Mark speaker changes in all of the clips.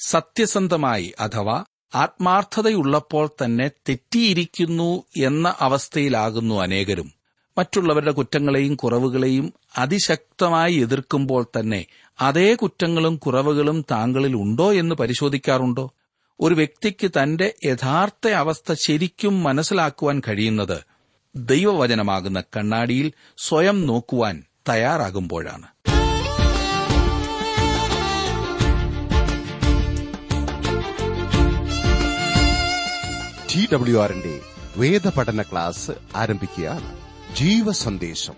Speaker 1: സത്യസന്ധമായി അഥവാ ആത്മാർത്ഥതയുള്ളപ്പോൾ തന്നെ തെറ്റിയിരിക്കുന്നു എന്ന അവസ്ഥയിലാകുന്നു അനേകരും. മറ്റുള്ളവരുടെ കുറ്റങ്ങളെയും കുറവുകളെയും അതിശക്തമായി എതിർക്കുമ്പോൾ തന്നെ അതേ കുറ്റങ്ങളും കുറവുകളും താങ്കളിൽ ഉണ്ടോ എന്ന് പരിശോധിക്കാറുണ്ടോ? ഒരു വ്യക്തിക്ക് തന്റെ യഥാർത്ഥ അവസ്ഥ ശരിക്കും മനസ്സിലാക്കുവാൻ കഴിയുന്നത് ദൈവവചനമാകുന്ന കണ്ണാടിയിൽ സ്വയം നോക്കുവാൻ തയ്യാറാകുമ്പോഴാണ്.
Speaker 2: ടി ഡബ്ല്യു ആറിന്റെ വേദപഠന ക്ലാസ് ആരംഭിക്കുകയാണ്. ജീവസന്ദേശം.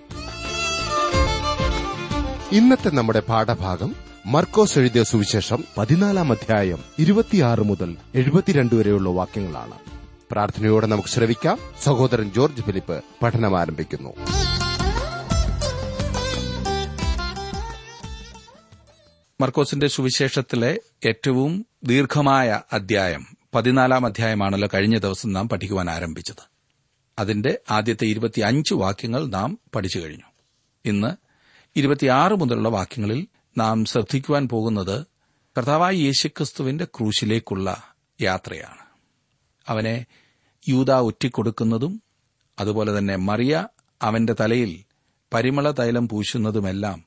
Speaker 2: ഇന്നത്തെ നമ്മുടെ പാഠഭാഗം മർക്കോസ് എഴുതിയ സുവിശേഷം പതിനാലാം അധ്യായം ഇരുപത്തിയാറ് മുതൽ എഴുപത്തിരണ്ട് വരെയുള്ള വാക്യങ്ങളാണ്. പ്രാർത്ഥനയോടെ നമുക്ക് ശ്രവിക്കാം. സഹോദരൻ ജോർജ് ഫിലിപ്പ് പഠനം ആരംഭിക്കുന്നു.
Speaker 1: മർക്കോസിന്റെ സുവിശേഷത്തിലെ ഏറ്റവും ദീർഘമായ അധ്യായം പതിനാലാം അധ്യായമാണല്ലോ കഴിഞ്ഞ ദിവസം നാം പഠിക്കുവാൻ ആരംഭിച്ചത്. അതിന്റെ ആദ്യത്തെ ഇരുപത്തിയഞ്ച് വാക്യങ്ങൾ നാം പഠിച്ചു കഴിഞ്ഞു. ഇന്ന് ഇരുപത്തിയാറ് മുതലുള്ള വാക്യങ്ങളിൽ നാം ശ്രദ്ധിക്കുവാൻ പോകുന്നത് കർത്താവായ യേശുക്രിസ്തുവിന്റെ ക്രൂശിലേക്കുള്ള യാത്രയാണ്. അവനെ യൂത ഒറ്റിക്കൊടുക്കുന്നതും അതുപോലെ തന്നെ മറിയ അവന്റെ തലയിൽ പരിമള തൈലം പൂശുന്നതുമെല്ലാം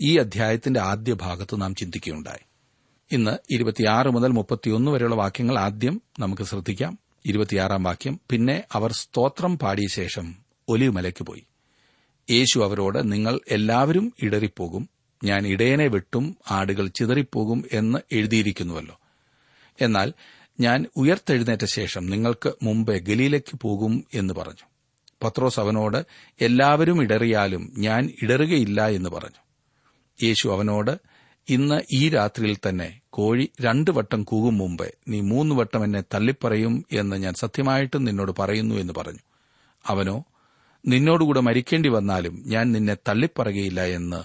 Speaker 1: ഈ അധ്യായത്തിന്റെ ആദ്യ ഭാഗത്ത് നാം ചിന്തിക്കുകയുണ്ടായി. ഇന്ന് ഇരുപത്തിയാറ് മുതൽ മുപ്പത്തിയൊന്ന് വരെയുള്ള വാക്യങ്ങൾ ആദ്യം നമുക്ക് ശ്രദ്ധിക്കാം. ഇരുപത്തിയാറാം വാക്യം പിന്നെ അവർ സ്തോത്രം പാടിയ ശേഷം ഒലിവുമലയ്ക്ക് പോയി. യേശു അവരോട് നിങ്ങൾ എല്ലാവരും ഇടറിപ്പോകും. ഞാൻ ഇടയനെ വിട്ടും ആടുകൾ ചിതറിപ്പോകും എന്ന് എഴുതിയിരിക്കുന്നുവല്ലോ. എന്നാൽ ഞാൻ ഉയർത്തെഴുന്നേറ്റ ശേഷം നിങ്ങൾക്ക് മുമ്പേ ഗലീലയ്ക്ക് പോകും എന്ന് പറഞ്ഞു. പത്രോസ് അവനോട് എല്ലാവരും ഇടറിയാലും ഞാൻ ഇടറുകയില്ല എന്ന് പറഞ്ഞു. യേശു അവനോട് ഇന്ന് ഈ രാത്രിയിൽ തന്നെ കോഴി രണ്ടു വട്ടം കൂകും മുമ്പേ നീ മൂന്ന് വട്ടം എന്നെ തള്ളിപ്പറയും എന്ന് ഞാൻ സത്യമായിട്ടും നിന്നോട് പറയുന്നു എന്ന് പറഞ്ഞു. അവനോ നിന്നോടുകൂടെ മരിക്കേണ്ടി വന്നാലും ഞാൻ നിന്നെ തള്ളിപ്പറയുകയില്ല എന്ന്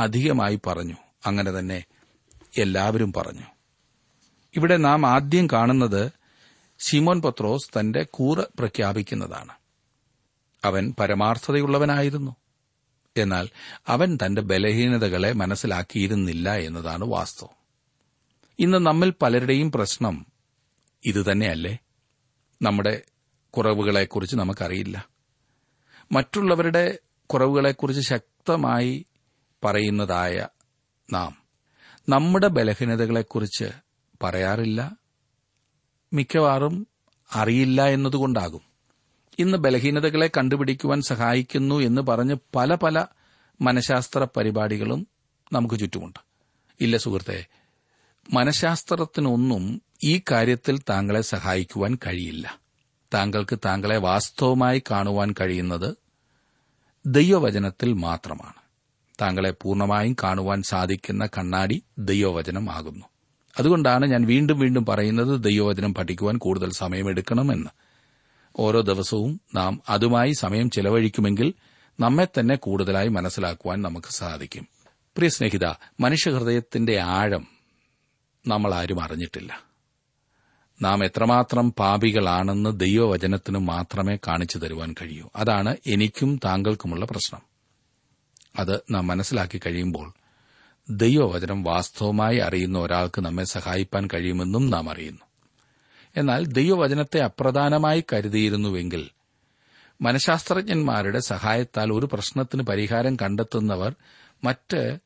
Speaker 1: അധികമായി പറഞ്ഞു. അങ്ങനെ തന്നെ എല്ലാവരും പറഞ്ഞു. ഇവിടെ നാം ആദ്യം കാണുന്നത് ശിമോൻ പത്രോസ് തന്റെ കൂറ് പ്രഖ്യാപിക്കുന്നതാണ്. അവൻ പരമാർത്ഥതയുള്ളവനായിരുന്നു. എന്നാൽ അവൻ തന്റെ ബലഹീനതകളെ മനസ്സിലാക്കിയിരുന്നില്ല എന്നതാണ് വാസ്തവം. ഇന്ന് നമ്മിൽ പലരുടെയും പ്രശ്നം ഇതുതന്നെയല്ലേ നമ്മുടെ കുറവുകളെക്കുറിച്ച് നമുക്കറിയില്ല. മറ്റുള്ളവരുടെ കുറവുകളെക്കുറിച്ച് ശക്തമായി പറയുന്നതായ നാം നമ്മുടെ ബലഹീനതകളെക്കുറിച്ച് പറയാറില്ല മിക്കവാറും അറിയില്ല എന്നതുകൊണ്ടാകും. ഇന്ന് ബലഹീനതകളെ കണ്ടുപിടിക്കുവാൻ സഹായിക്കുന്നു എന്ന് പറഞ്ഞ് പല പല മനഃശാസ്ത്ര പരിപാടികളും നമുക്ക് ചുറ്റുമുണ്ട്. ഇല്ല സുഹൃത്തെ. മനഃശാസ്ത്രത്തിനൊന്നും ഈ കാര്യത്തിൽ താങ്കളെ സഹായിക്കുവാൻ കഴിയില്ല. താങ്കൾക്ക് താങ്കളെ വാസ്തവമായി കാണുവാൻ കഴിയുന്നത് ദൈവവചനത്തിൽ മാത്രമാണ്. താങ്കളെ പൂർണമായും കാണുവാൻ സാധിക്കുന്ന കണ്ണാടി ദൈവവചനമാകുന്നു. അതുകൊണ്ടാണ് ഞാൻ വീണ്ടും വീണ്ടും പറയുന്നത് ദൈവവചനം പഠിക്കുവാൻ കൂടുതൽ സമയമെടുക്കണമെന്ന്. ഓരോ ദിവസവും നാം അതുമായി സമയം ചെലവഴിക്കുമെങ്കിൽ നമ്മെ തന്നെ കൂടുതലായി മനസ്സിലാക്കുവാൻ നമുക്ക് സാധിക്കും. പ്രിയ സ്നേഹിത മനുഷ്യഹൃദയത്തിന്റെ ആഴം നമ്മൾ ആരും അറിഞ്ഞിട്ടില്ല. നാം എത്രമാത്രം പാപികളാണെന്ന് ദൈവവചനത്തിന് മാത്രമേ കാണിച്ചു തരുവാൻ കഴിയൂ. അതാണ് എനിക്കും താങ്കൾക്കുമുള്ള പ്രശ്നം. അത് നാം മനസ്സിലാക്കി കഴിയുമ്പോൾ ദൈവവചനം വാസ്തവമായി അറിയുന്ന ഒരാൾക്ക് നമ്മെ സഹായിപ്പാൻ കഴിയുമെന്നും നാം അറിയുന്നു. എന്നാൽ ദൈവവചനത്തെ അപ്രധാനമായി കരുതിയിരുന്നുവെങ്കിൽ മനഃശാസ്ത്രജ്ഞന്മാരുടെ സഹായത്താൽ ഒരു പ്രശ്നത്തിന് പരിഹാരം കണ്ടെത്തുന്നവർ മറ്റ്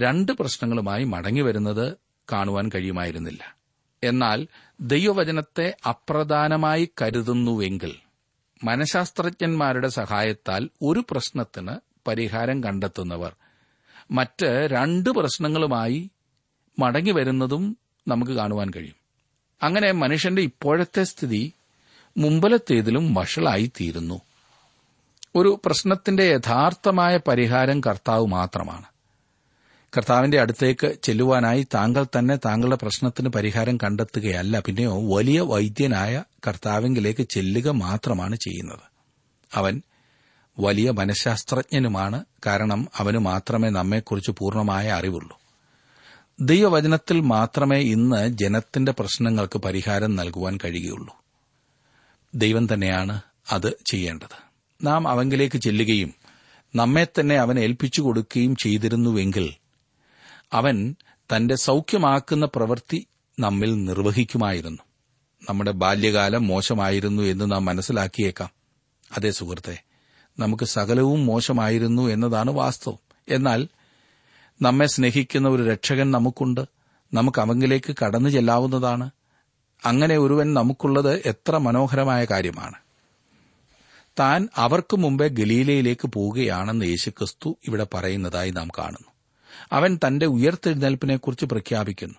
Speaker 1: രണ്ട് പ്രശ്നങ്ങളുമായി മടങ്ങിവരുന്നത് കാണുവാൻ കഴിയുമായിരുന്നില്ല. എന്നാൽ ദൈവവചനത്തെ അപ്രധാനമായി കരുതുന്നുവെങ്കിൽ മനഃശാസ്ത്രജ്ഞന്മാരുടെ സഹായത്താൽ ഒരു പ്രശ്നത്തിന് പരിഹാരം കണ്ടെത്തുന്നവർ മറ്റ് രണ്ട് പ്രശ്നങ്ങളുമായി മടങ്ങിവരുന്നതും നമുക്ക് കാണുവാൻ കഴിയും. അങ്ങനെ മനുഷ്യന്റെ ഇപ്പോഴത്തെ സ്ഥിതി മുമ്പലത്തേതിലും വഷളായി തീരുന്നു ഒരു പ്രശ്നത്തിന്റെ യഥാർത്ഥമായ പരിഹാരം കർത്താവ് മാത്രമാണ്. കർത്താവിന്റെ അടുത്തേക്ക് ചെല്ലുവാനായി താങ്കൾ തന്നെ താങ്കളുടെ പ്രശ്നത്തിന് പരിഹാരം കണ്ടെത്തുകയല്ല പിന്നെയോ വലിയ വൈദ്യനായ കർത്താവിങ്കിലേക്ക് ചെല്ലുക മാത്രമാണ് ചെയ്യുന്നത്. അവൻ വലിയ മനഃശാസ്ത്രജ്ഞനുമാണ് കാരണം അവന് മാത്രമേ നമ്മെക്കുറിച്ച് പൂർണമായ അറിവുള്ളൂ. ദൈവവചനത്തിൽ മാത്രമേ ഇന്ന് ജനത്തിന്റെ പ്രശ്നങ്ങൾക്ക് പരിഹാരം നൽകുവാൻ കഴിയുകയുള്ളൂ. ദൈവം തന്നെയാണ് അത് ചെയ്യേണ്ടത്. നാം അവങ്കിലേക്ക് ചെല്ലുകയും നമ്മെ തന്നെ അവൻ ഏൽപ്പിച്ചു കൊടുക്കുകയും ചെയ്തിരുന്നുവെങ്കിൽ അവൻ തന്റെ സൌഖ്യമാക്കുന്ന പ്രവൃത്തി നമ്മിൽ നിർവഹിക്കുമായിരുന്നു. നമ്മുടെ ബാല്യകാലം മോശമായിരുന്നു എന്ന് നാം മനസ്സിലാക്കിയേക്കാം. അതേ സുഹൃത്തെ നമുക്ക് സകലവും മോശമായിരുന്നു എന്നതാണ് വാസ്തവം. എന്നാൽ നമ്മെ സ്നേഹിക്കുന്ന ഒരു രക്ഷകൻ നമുക്കുണ്ട്. നമുക്ക് അവങ്കിലേക്ക് കടന്നു ചെല്ലാവുന്നതാണ്. അങ്ങനെ ഒരുവൻ നമുക്കുള്ളത് എത്ര മനോഹരമായ കാര്യമാണ്. താൻ അവർക്ക് മുമ്പേ ഗലീലയിലേക്ക് പോവുകയാണെന്ന് യേശുക്രിസ്തു ഇവിടെ പറയുന്നതായി നാം കാണുന്നു. അവൻ തന്റെ ഉയർത്തെഴുന്നേൽപ്പിനെക്കുറിച്ച് പ്രഖ്യാപിക്കുന്നു.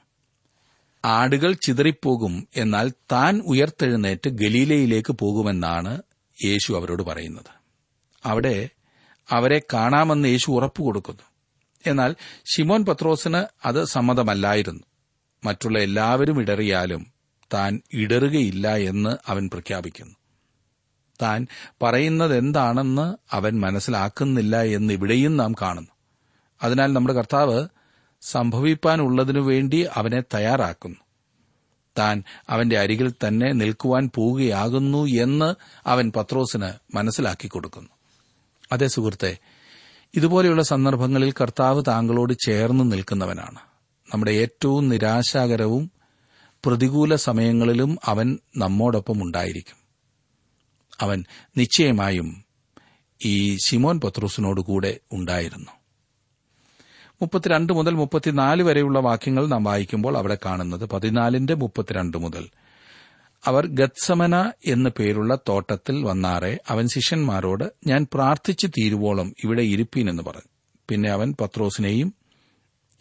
Speaker 1: ആടുകൾ ചിതറിപ്പോകും എന്നാൽ താൻ ഉയർത്തെഴുന്നേറ്റ് ഗലീലയിലേക്ക് പോകുമെന്നാണ് യേശു അവരോട് പറയുന്നത്. അവിടെ അവരെ കാണാമെന്ന് യേശു ഉറപ്പു കൊടുക്കുന്നു എന്നാൽ ഷിമോൻ പത്രോസിന് അത് സമ്മതമല്ലായിരുന്നു. മറ്റുള്ള എല്ലാവരും ഇടറിയാലും താൻ ഇടറുകയില്ല എന്ന് അവൻ പ്രഖ്യാപിക്കുന്നു. താൻ പറയുന്നതെന്താണെന്ന് അവൻ മനസ്സിലാക്കുന്നില്ല എന്ന് ഇവിടെയും നാം കാണുന്നു. അതിനാൽ നമ്മുടെ കർത്താവ് സംഭവിപ്പാനുള്ളതിനു വേണ്ടി അവനെ തയ്യാറാക്കുന്നു. താൻ അവന്റെ അരികിൽ തന്നെ നിൽക്കുവാൻ പോവുകയാകുന്നു എന്ന് അവൻ പത്രോസിന് മനസ്സിലാക്കി കൊടുക്കുന്നു. അതേ സുഹൃത്തെ ഇതുപോലെയുള്ള സന്ദർഭങ്ങളിൽ കർത്താവ് താങ്കളോട് ചേർന്ന് നിൽക്കുന്നവനാണ്. നമ്മുടെ ഏറ്റവും നിരാശാകരവും പ്രതികൂല സമയങ്ങളിലും അവൻ നമ്മോടൊപ്പം ഉണ്ടായിരിക്കും. അവൻ നിശ്ചയമായും ഈ ശിമോൻ പത്രോസിനോടുകൂടെ ഉണ്ടായിരുന്നു. മുപ്പത്തിരണ്ട് മുതൽ മുപ്പത്തിനാല് വരെയുള്ള വാക്യങ്ങൾ നാം വായിക്കുമ്പോൾ അവിടെ കാണുന്നത് പതിനാലിന്റെ മുപ്പത്തിരണ്ട് മുതൽ അവർ ഗത്സമന എന്നു പേരുള്ള തോട്ടത്തിൽ വന്നാറെ അവൻ ശിഷ്യന്മാരോട് ഞാൻ പ്രാർത്ഥിച്ചു തീരുവോളം ഇവിടെ ഇരുപ്പീനെന്ന് പറഞ്ഞു. പിന്നെ അവൻ പത്രോസിനെയും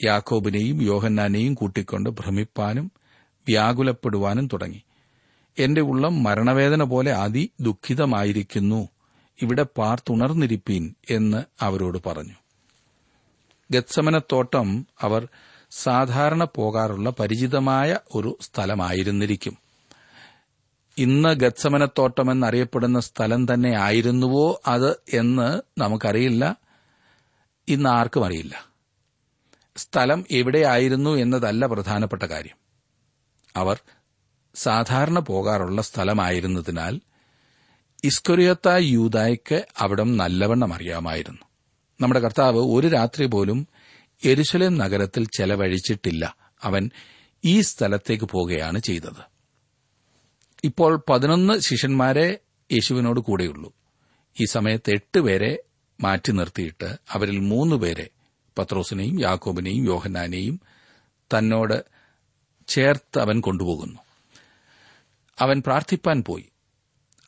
Speaker 1: യാക്കോബിനെയും യോഹന്നാനെയും കൂട്ടിക്കൊണ്ട് ഭ്രമിപ്പാനും വ്യാകുലപ്പെടുവാനും തുടങ്ങി. എന്റെ ഉള്ളം മരണവേദന പോലെ അതി ദുഃഖിതമായിരിക്കുന്നു ഇവിടെ പാർത്തുണർന്നിരിപ്പീൻ എന്ന് അവരോട് പറഞ്ഞു. ഗത്സമനത്തോട്ടം അവർ സാധാരണ പോകാറുള്ള പരിചിതമായ ഒരു സ്ഥലമായിരുന്നിരിക്കും. ഇന്ന് ഗത്സമനത്തോട്ടം എന്നറിയപ്പെടുന്ന സ്ഥലം തന്നെ ആയിരുന്നുവോ അത് എന്ന് നമുക്കറിയില്ല. ഇന്ന് ആർക്കും അറിയില്ല. സ്ഥലം എവിടെയായിരുന്നു എന്നതല്ല പ്രധാനപ്പെട്ട കാര്യം. അവർ സാധാരണ പോകാറുള്ള സ്ഥലമായിരുന്നതിനാൽ ഇസ്കൊരിയത്ത യൂതായ്ക്ക് അവിടം നല്ലവണ്ണം അറിയാമായിരുന്നു. നമ്മുടെ കർത്താവ് ഒരു രാത്രി പോലും എരുശലേം നഗരത്തിൽ ചെലവഴിച്ചിട്ടില്ല. അവൻ ഈ സ്ഥലത്തേക്ക് പോകുകയാണ് ചെയ്തത്. ഇപ്പോൾ പതിനൊന്ന് ശിഷ്യന്മാരെ യേശുവിനോട് കൂടെയുള്ളൂ. ഈ സമയത്ത് എട്ട് പേരെ മാറ്റി നിർത്തിയിട്ട് അവരിൽ മൂന്ന് പേരെ പത്രോസിനെയും യാക്കോബിനെയും യോഹന്നാനെയും തന്നോട് ചേർത്ത് അവൻ കൊണ്ടുപോകുന്നു. അവൻ പ്രാർത്ഥിപ്പാൻ പോയി.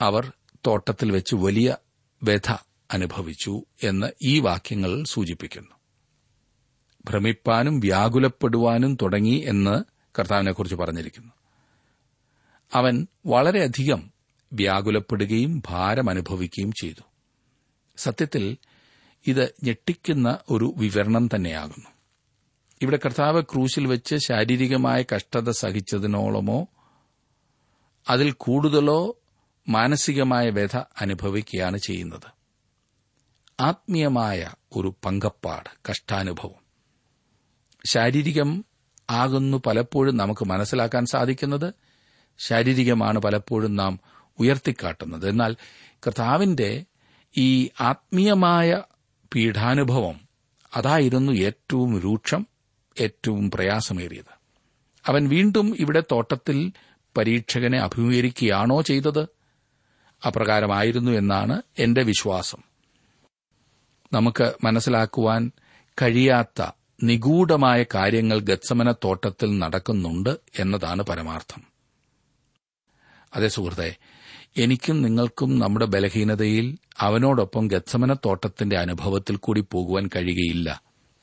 Speaker 1: അവർ തോട്ടത്തിൽ വെച്ച് വലിയ വ്യഥ അനുഭവിച്ചു എന്ന് ഈ വാക്യങ്ങൾ സൂചിപ്പിക്കുന്നു. ഭ്രമിപ്പാനും വ്യാകുലപ്പെടുവാനും തുടങ്ങി എന്ന് കർത്താവിനെക്കുറിച്ച് പറഞ്ഞിരിക്കുന്നു. അവൻ വളരെയധികം വ്യാകുലപ്പെടുകയും ഭാരമനുഭവിക്കുകയും ചെയ്തു. സത്യത്തിൽ ഇത് ഞെട്ടിക്കുന്ന ഒരു വിവരണം തന്നെയാകുന്നു. ഇവിടെ കർത്താവ് ക്രൂശിൽ വെച്ച് ശാരീരികമായ കഷ്ടത സഹിച്ചതിനോളമോ അതിൽ കൂടുതലോ മാനസികമായ വ്യഥ അനുഭവിക്കുകയാണ് ചെയ്യുന്നത്. ആത്മീയമായ ഒരു പങ്കപ്പാട് കഷ്ടാനുഭവം. ശാരീരികം ആകുന്നു പലപ്പോഴും നമുക്ക് മനസ്സിലാക്കാൻ സാധിക്കുന്നത് ശാരീരികമാണ് പലപ്പോഴും നാം ഉയർത്തിക്കാട്ടുന്നത്. എന്നാൽ കർത്താവിന്റെ ഈ ആത്മീയമായ പീഠാനുഭവം അതായിരുന്നു ഏറ്റവും രൂക്ഷം ഏറ്റവും പ്രയാസമേറിയത്. അവൻ വീണ്ടും ഇവിടെ തോട്ടത്തിൽ പരീക്ഷകനെ അഭിമുഖീകരിക്കുകയാണോ ചെയ്തത്? അപ്രകാരമായിരുന്നു എന്നാണ് എന്റെ വിശ്വാസം. നമുക്ക് മനസ്സിലാക്കുവാൻ കഴിയാത്ത നിഗൂഢമായ കാര്യങ്ങൾ ഗത്സമന തോട്ടത്തിൽ നടക്കുന്നുണ്ട് എന്നതാണ് പരമാർത്ഥം. അതെ സുഹൃത്തെ എനിക്കും നിങ്ങൾക്കും നമ്മുടെ ബലഹീനതയിൽ അവനോടൊപ്പം ഗത്സമന തോട്ടത്തിന്റെ അനുഭവത്തിൽ കൂടി പോകുവാൻ കഴിയുകയില്ല.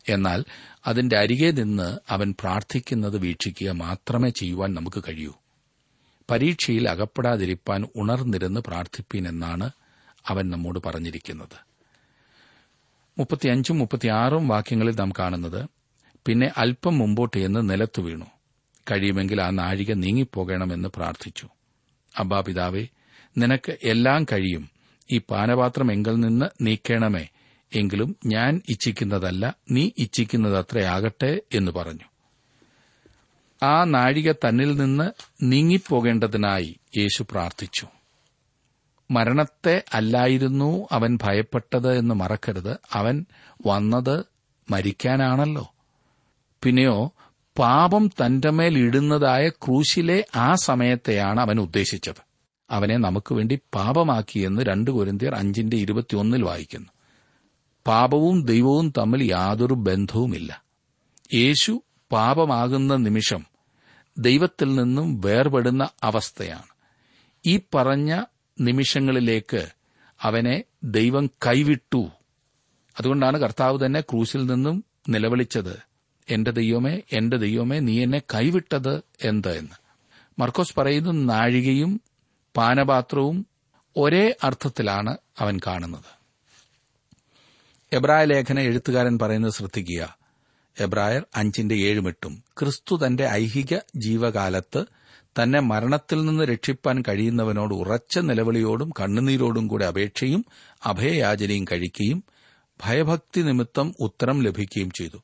Speaker 1: എന്നാൽ അതിന്റെ അരികെ നിന്ന് അവൻ പ്രാർത്ഥിക്കുന്നത് വീക്ഷിക്കുക മാത്രമേ ചെയ്യുവാൻ നമുക്ക് കഴിയൂ. പരീക്ഷയിൽ അകപ്പെടാതിരിപ്പാൻ ഉണർന്നിരുന്ന് പ്രാർത്ഥിപ്പീൻ എന്നാണ് അവൻ നമ്മോട് പറഞ്ഞിരിക്കുന്നത്. മുപ്പത്തിയഞ്ചും മുപ്പത്തിയാറും വാക്യങ്ങളിൽ നാം കാണുന്നത് പിന്നെ അല്പം മുമ്പോട്ട് എന്ന് നിലത്തു വീണു. കഴിയുമെങ്കിൽ ആ നാഴിക നീങ്ങിപ്പോകണമെന്ന് പ്രാർത്ഥിച്ചു. അബ്ബാ പിതാവേ നിനക്ക് എല്ലാം കഴിയും. ഈ പാനപാത്രം എങ്കിൽ നിന്ന് നീക്കണമേ. എങ്കിലും ഞാൻ ഇച്ഛിക്കുന്നതല്ല നീ ഇച്ഛിക്കുന്നതത്രയാകട്ടെ എന്ന് പറഞ്ഞു. ആ നാഴിക തന്നിൽ നിന്ന് നീങ്ങിപ്പോകേണ്ടതിനായി യേശു പ്രാർത്ഥിച്ചു. മരണത്തെ അല്ലായിരുന്നു അവൻ ഭയപ്പെട്ടത് എന്ന് മറക്കരുത്. അവൻ വന്നത് മരിക്കാനാണല്ലോ. പിന്നെയോ പാപം തന്റെ മേൽ ഇടുന്നതായ ക്രൂശിലെ ആ സമയത്തെയാണ് അവൻ ഉദ്ദേശിച്ചത്. അവനെ നമുക്ക് വേണ്ടി പാപമാക്കിയെന്ന് രണ്ട് കൊരിന്തിയർ അഞ്ചിന്റെ ഇരുപത്തിയൊന്നിൽ വായിക്കുന്നു. പാപവും ദൈവവും തമ്മിൽ യാതൊരു ബന്ധവുമില്ല. യേശു പാപമാകുന്ന നിമിഷം ദൈവത്തിൽ നിന്നും വേർപെടുന്ന അവസ്ഥയാണ്. ഈ പറഞ്ഞ നിമിഷങ്ങളിലേക്ക് അവനെ ദൈവം കൈവിട്ടു. അതുകൊണ്ടാണ് കർത്താവ് തന്നെ ക്രൂശിൽ നിന്നും നിലവിളിച്ചത്. എന്റെ ദൈവമേ എന്റെ ദൈവമേ നീ എന്നെ കൈവിട്ടത് എന്ത് എന്ന്. മർക്കോസ് പറയുന്ന നാഴികയും പാനപാത്രവും ഒരേ അർത്ഥത്തിലാണ് അവൻ കാണുന്നത്. എബ്രായ ലേഖന എഴുത്തുകാരൻ പറയുന്നത് ശ്രദ്ധിക്കുക. എബ്രായർ അഞ്ചിന്റെ ഏഴും എട്ടും ക്രിസ്തു തന്റെ ഐഹിക ജീവകാലത്ത് തന്നെ മരണത്തിൽ നിന്ന് രക്ഷിപ്പാൻ കഴിയുന്നവനോട് ഉറച്ച നിലവിളിയോടും കണ്ണുനീരോടും കൂടെ അപേക്ഷയും അഭയയാചനയും കഴിക്കുകയും ഭയഭക്തി നിമിത്തം ഉത്തരം ലഭിക്കുകയും ചെയ്തു.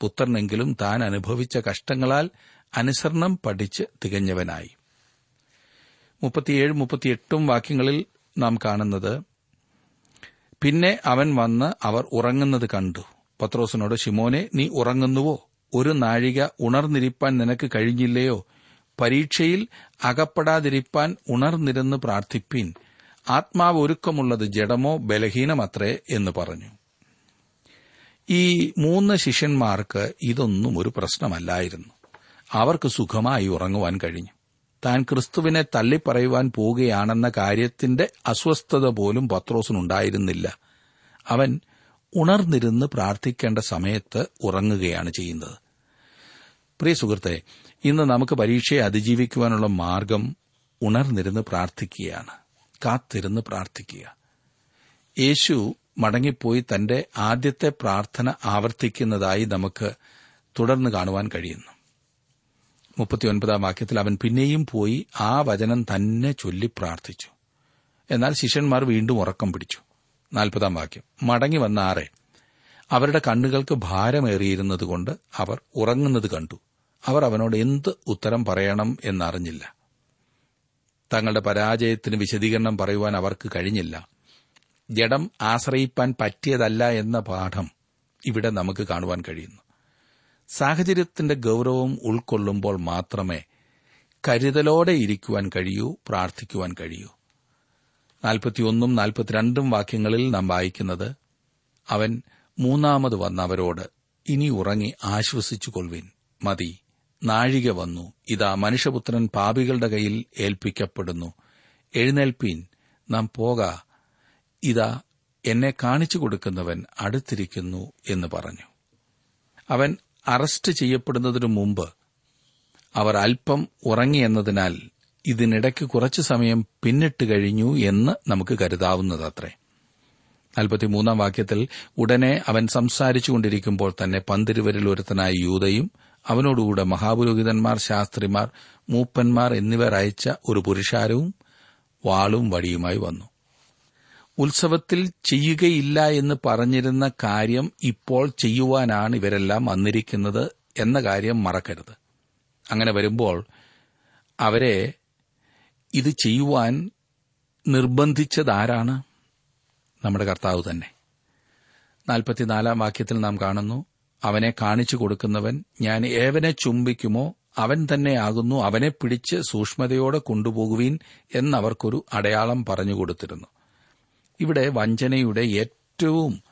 Speaker 1: പുത്രനെങ്കിലും താൻ അനുഭവിച്ച കഷ്ടങ്ങളാൽ അനുസരണം പഠിച്ച് തികഞ്ഞവനായി. മുപ്പത്തിയേഴ് മുപ്പത്തിയെട്ടും വാക്യങ്ങളിൽ നാം കാണുന്നത് പിന്നെ അവൻ വന്ന് അവർ ഉറങ്ങുന്നത് കണ്ടു. പത്രോസിനോട് ഷിമോനെ നീ ഉറങ്ങുന്നുവോ? ഒരു നാഴിക ഉണർന്നിരിപ്പാൻ നിനക്ക് കഴിഞ്ഞില്ലയോ? പരീക്ഷയിൽ അകപ്പെടാതിരിപ്പാൻ ഉണർന്നിരുന്ന് പ്രാർത്ഥിപ്പീൻ. ആത്മാവ് ഒരുക്കമുള്ളത് ജഡമോ ബലഹീനമത്രേ? എന്ന് പറഞ്ഞു. ഈ മൂന്ന് ശിഷ്യന്മാർക്ക് ഇതൊന്നും ഒരു പ്രശ്നമല്ലായിരുന്നു. അവർക്ക് സുഖമായി ഉറങ്ങുവാൻ കഴിഞ്ഞു. താൻ ക്രിസ്തുവിനെ തള്ളിപ്പറയുവാൻ പോവുകയാണെന്ന കാര്യത്തിന്റെ അസ്വസ്ഥത പോലും പത്രോസിനുണ്ടായിരുന്നില്ല. അവൻ ഉണർന്നിരുന്ന് പ്രാർത്ഥിക്കേണ്ട സമയത്ത് ഉറങ്ങുകയാണ് ചെയ്യുന്നത്. പ്രിയ സുഹൃത്തെ ഇന്ന് നമുക്ക് പരീക്ഷയെ അതിജീവിക്കുവാനുള്ള മാർഗം ഉണർന്നിരുന്ന് പ്രാർത്ഥിക്കുകയാണ്. കാത്തിരുന്ന് പ്രാർത്ഥിക്കുക. യേശു മടങ്ങിപ്പോയി തന്റെ ആദ്യത്തെ പ്രാർത്ഥന ആവർത്തിക്കുന്നതായി നമുക്ക് തുടർന്ന് കാണുവാൻ കഴിയുന്നു. മുപ്പത്തിയൊൻപതാം വാക്യത്തിൽ അവൻ പിന്നെയും പോയി ആ വചനം തന്നെ ചൊല്ലി പ്രാർത്ഥിച്ചു. എന്നാൽ ശിഷ്യന്മാർ വീണ്ടും ഉറക്കം പിടിച്ചു. നാൽപ്പതാം വാക്യം. മടങ്ങി വന്ന ആറെ അവരുടെ കണ്ണുകൾക്ക് ഭാരമേറിയിരുന്നതുകൊണ്ട് അവർ ഉറങ്ങുന്നത് കണ്ടു. അവർ അവനോട് എന്ത് ഉത്തരം പറയണം എന്നറിഞ്ഞില്ല. തങ്ങളുടെ പരാജയത്തിന് വിശദീകരണം പറയുവാൻ അവർക്ക് കഴിഞ്ഞില്ല. ജഡം ആശ്രയിപ്പാൻ പറ്റിയതല്ല എന്ന പാഠം ഇവിടെ നമുക്ക് കാണുവാൻ കഴിയുന്നു. സാഹചര്യത്തിന്റെ ഗൌരവം ഉൾക്കൊള്ളുമ്പോൾ മാത്രമേ കരുതലോടെ ഇരിക്കുവാൻ കഴിയൂ പ്രാർത്ഥിക്കുവാൻ കഴിയൂ. നാൽപ്പത്തിയൊന്നും നാൽപ്പത്തിരണ്ടും വാക്യങ്ങളിൽ നാം വായിക്കുന്നത് അവൻ മൂന്നാമത് വന്നവരോട് ഇനി ഉറങ്ങി ആശ്വസിച്ചു കൊള്ളുവിൻ മതി നാഴിക വന്നു. ഇതാ മനുഷ്യപുത്രൻ പാപികളുടെ കയ്യിൽ ഏൽപ്പിക്കപ്പെടുന്നു. എഴുന്നേൽപ്പീൻ നാം പോക ഇതാ എന്നെ കാണിച്ചു കൊടുക്കുന്നവൻ അടുത്തിരിക്കുന്നു എന്ന് പറഞ്ഞു. അവൻ അറസ്റ്റ് ചെയ്യപ്പെടുന്നതിനു മുമ്പ് അവർ അല്പം ഉറങ്ങിയെന്നതിനാൽ ഇതിനിടയ്ക്ക് കുറച്ചു സമയം പിന്നിട്ട് കഴിഞ്ഞു എന്ന് നമുക്ക് കരുതാവുന്നതത്രേ. നാൽപ്പത്തിമൂന്നാം വാക്യത്തിൽ ഉടനെ അവൻ സംസാരിച്ചുകൊണ്ടിരിക്കുമ്പോൾ തന്നെ പന്തിരുവരിൽ ഒരുത്തനായ യൂതയും അവനോടുകൂടെ മഹാപുരോഹിതന്മാർ ശാസ്ത്രിമാർ മൂപ്പന്മാർ എന്നിവർ അയച്ച ഒരു പുരുഷാരവും വാളും വടിയുമായി വന്നു. ഉത്സവത്തിൽ ചെയ്യുകയില്ല എന്ന് പറഞ്ഞിരുന്ന കാര്യം ഇപ്പോൾ ചെയ്യുവാനാണ് ഇവരെല്ലാം വന്നിരിക്കുന്നത് എന്ന കാര്യം മറക്കരുത്. അങ്ങനെ വരുമ്പോൾ അവരെ ഇത് ചെയ്യുവാൻ നിർബന്ധിച്ചതാരാണ്? നമ്മുടെ കർത്താവ് തന്നെ. നാൽപ്പത്തിനാലാം വാക്യത്തിൽ നാം കാണുന്നു അവനെ കാണിച്ചു കൊടുക്കുന്നവൻ ഞാൻ ഏവനെ ചുംബിക്കുമോ അവൻ തന്നെയാകുന്നു അവനെ പിടിച്ച് സൂക്ഷ്മതയോടെ കൊണ്ടുപോകുവീൻ എന്നവർക്കൊരു അടയാളം പറഞ്ഞുകൊടുത്തിരുന്നു ഇവിടെ വഞ്ചനയുടെ ഏറ്റവും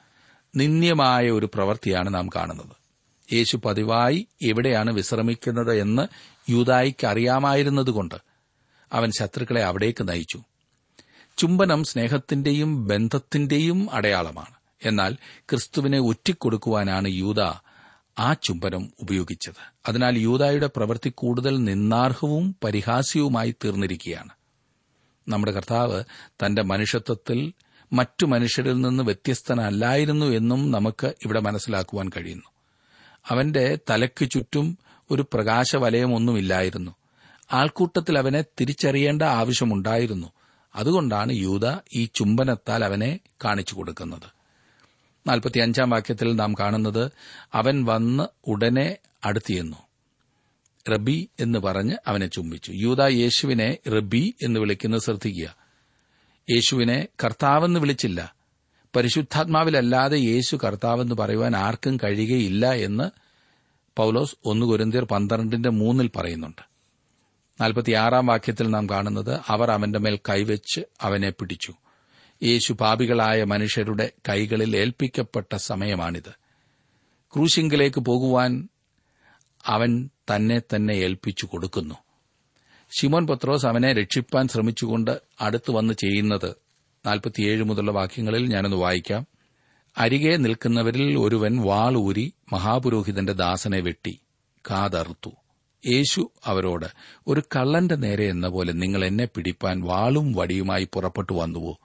Speaker 1: നിന്ദ്യമായ ഒരു പ്രവൃത്തിയാണ് നാം കാണുന്നത്. യേശു പതിവായി എവിടെയാണ് വിശ്രമിക്കുന്നത് എന്ന് യൂതായിക്ക് അറിയാമായിരുന്നതുകൊണ്ട് അവൻ ശത്രുക്കളെ അവിടേക്ക് നയിച്ചു. ചുംബനം സ്നേഹത്തിന്റെയും ബന്ധത്തിന്റെയും അടയാളമാണ്. എന്നാൽ ക്രിസ്തുവിനെ ഒറ്റിക്കൊടുക്കുവാനാണ് യൂത ആ ചുംബനം ഉപയോഗിച്ചത്. അതിനാൽ യൂതായുടെ പ്രവൃത്തി കൂടുതൽ നിന്നാർഹവും പരിഹാസ്യവുമായി തീർന്നിരിക്കുകയാണ്. നമ്മുടെ കർത്താവ് തന്റെ മനുഷ്യത്വത്തിൽ മറ്റു മനുഷ്യരിൽ നിന്ന് വ്യത്യസ്തനല്ലായിരുന്നു എന്നും നമുക്ക് ഇവിടെ മനസ്സിലാക്കുവാൻ കഴിയുന്നു. അവന്റെ തലയ്ക്ക് ചുറ്റും ഒരു പ്രകാശവലയമൊന്നുമില്ലായിരുന്നു. ആൾക്കൂട്ടത്തിൽ അവനെ തിരിച്ചറിയേണ്ട ആവശ്യമുണ്ടായിരുന്നു. അതുകൊണ്ടാണ് യൂത ഈ ചുംബനത്താൽ അവനെ കാണിച്ചു കൊടുക്കുന്നത്. നാൽപ്പത്തിയഞ്ചാം വാക്യത്തിൽ നാം കാണുന്നത് അവൻ വന്ന് ഉടനെ അടുത്തിയെന്നു റബി എന്ന് പറഞ്ഞ് അവനെ ചുംബിച്ചു. യൂത യേശുവിനെ റബി എന്ന് വിളിക്കുന്നത് ശ്രദ്ധിക്കുക. യേശുവിനെ കർത്താവെന്ന് വിളിച്ചില്ല. പരിശുദ്ധാത്മാവിലല്ലാതെ യേശു കർത്താവെന്ന് പറയുവാൻ ആർക്കും കഴിയുകയില്ല എന്ന് പൌലോസ് ഒന്ന് കുരന്തിയർ പന്ത്രണ്ടിന്റെ മൂന്നിൽ പറയുന്നുണ്ട്. നാൽപ്പത്തിയാറാം വാക്യത്തിൽ നാം കാണുന്നത് അവർ അവന്റെ മേൽ കൈവച്ച് അവനെ പിടിച്ചു. യേശു പാപികളായ മനുഷ്യരുടെ കൈകളിൽ ഏൽപ്പിക്കപ്പെട്ട സമയമാണിത്. ക്രൂശിങ്കിലേക്ക് പോകുവാൻ അവൻ തന്നെ തന്നെ ഏൽപ്പിച്ചു കൊടുക്കുന്നു. ശിമോൻ പത്രോസ് അവനെ രക്ഷിപ്പാൻ ശ്രമിച്ചുകൊണ്ട് അടുത്തു വന്ന് ചെയ്യുന്നത്. നാൽപ്പത്തിയേഴ് മുതലുള്ള വാക്യങ്ങളിൽ ഞാനൊന്ന് വായിക്കാം. അരികെ നിൽക്കുന്നവരിൽ ഒരുവൻ വാളൂരി മഹാപുരോഹിതന്റെ ദാസനെ വെട്ടി. കാതറുത്തു. യേശു അവരോട് ഒരു കള്ളന്റെ നേരെ എന്ന പോലെ നിങ്ങൾ എന്നെ പിടിപ്പാൻ വാളും വടിയുമായി പുറപ്പെട്ടു വന്നുവോ?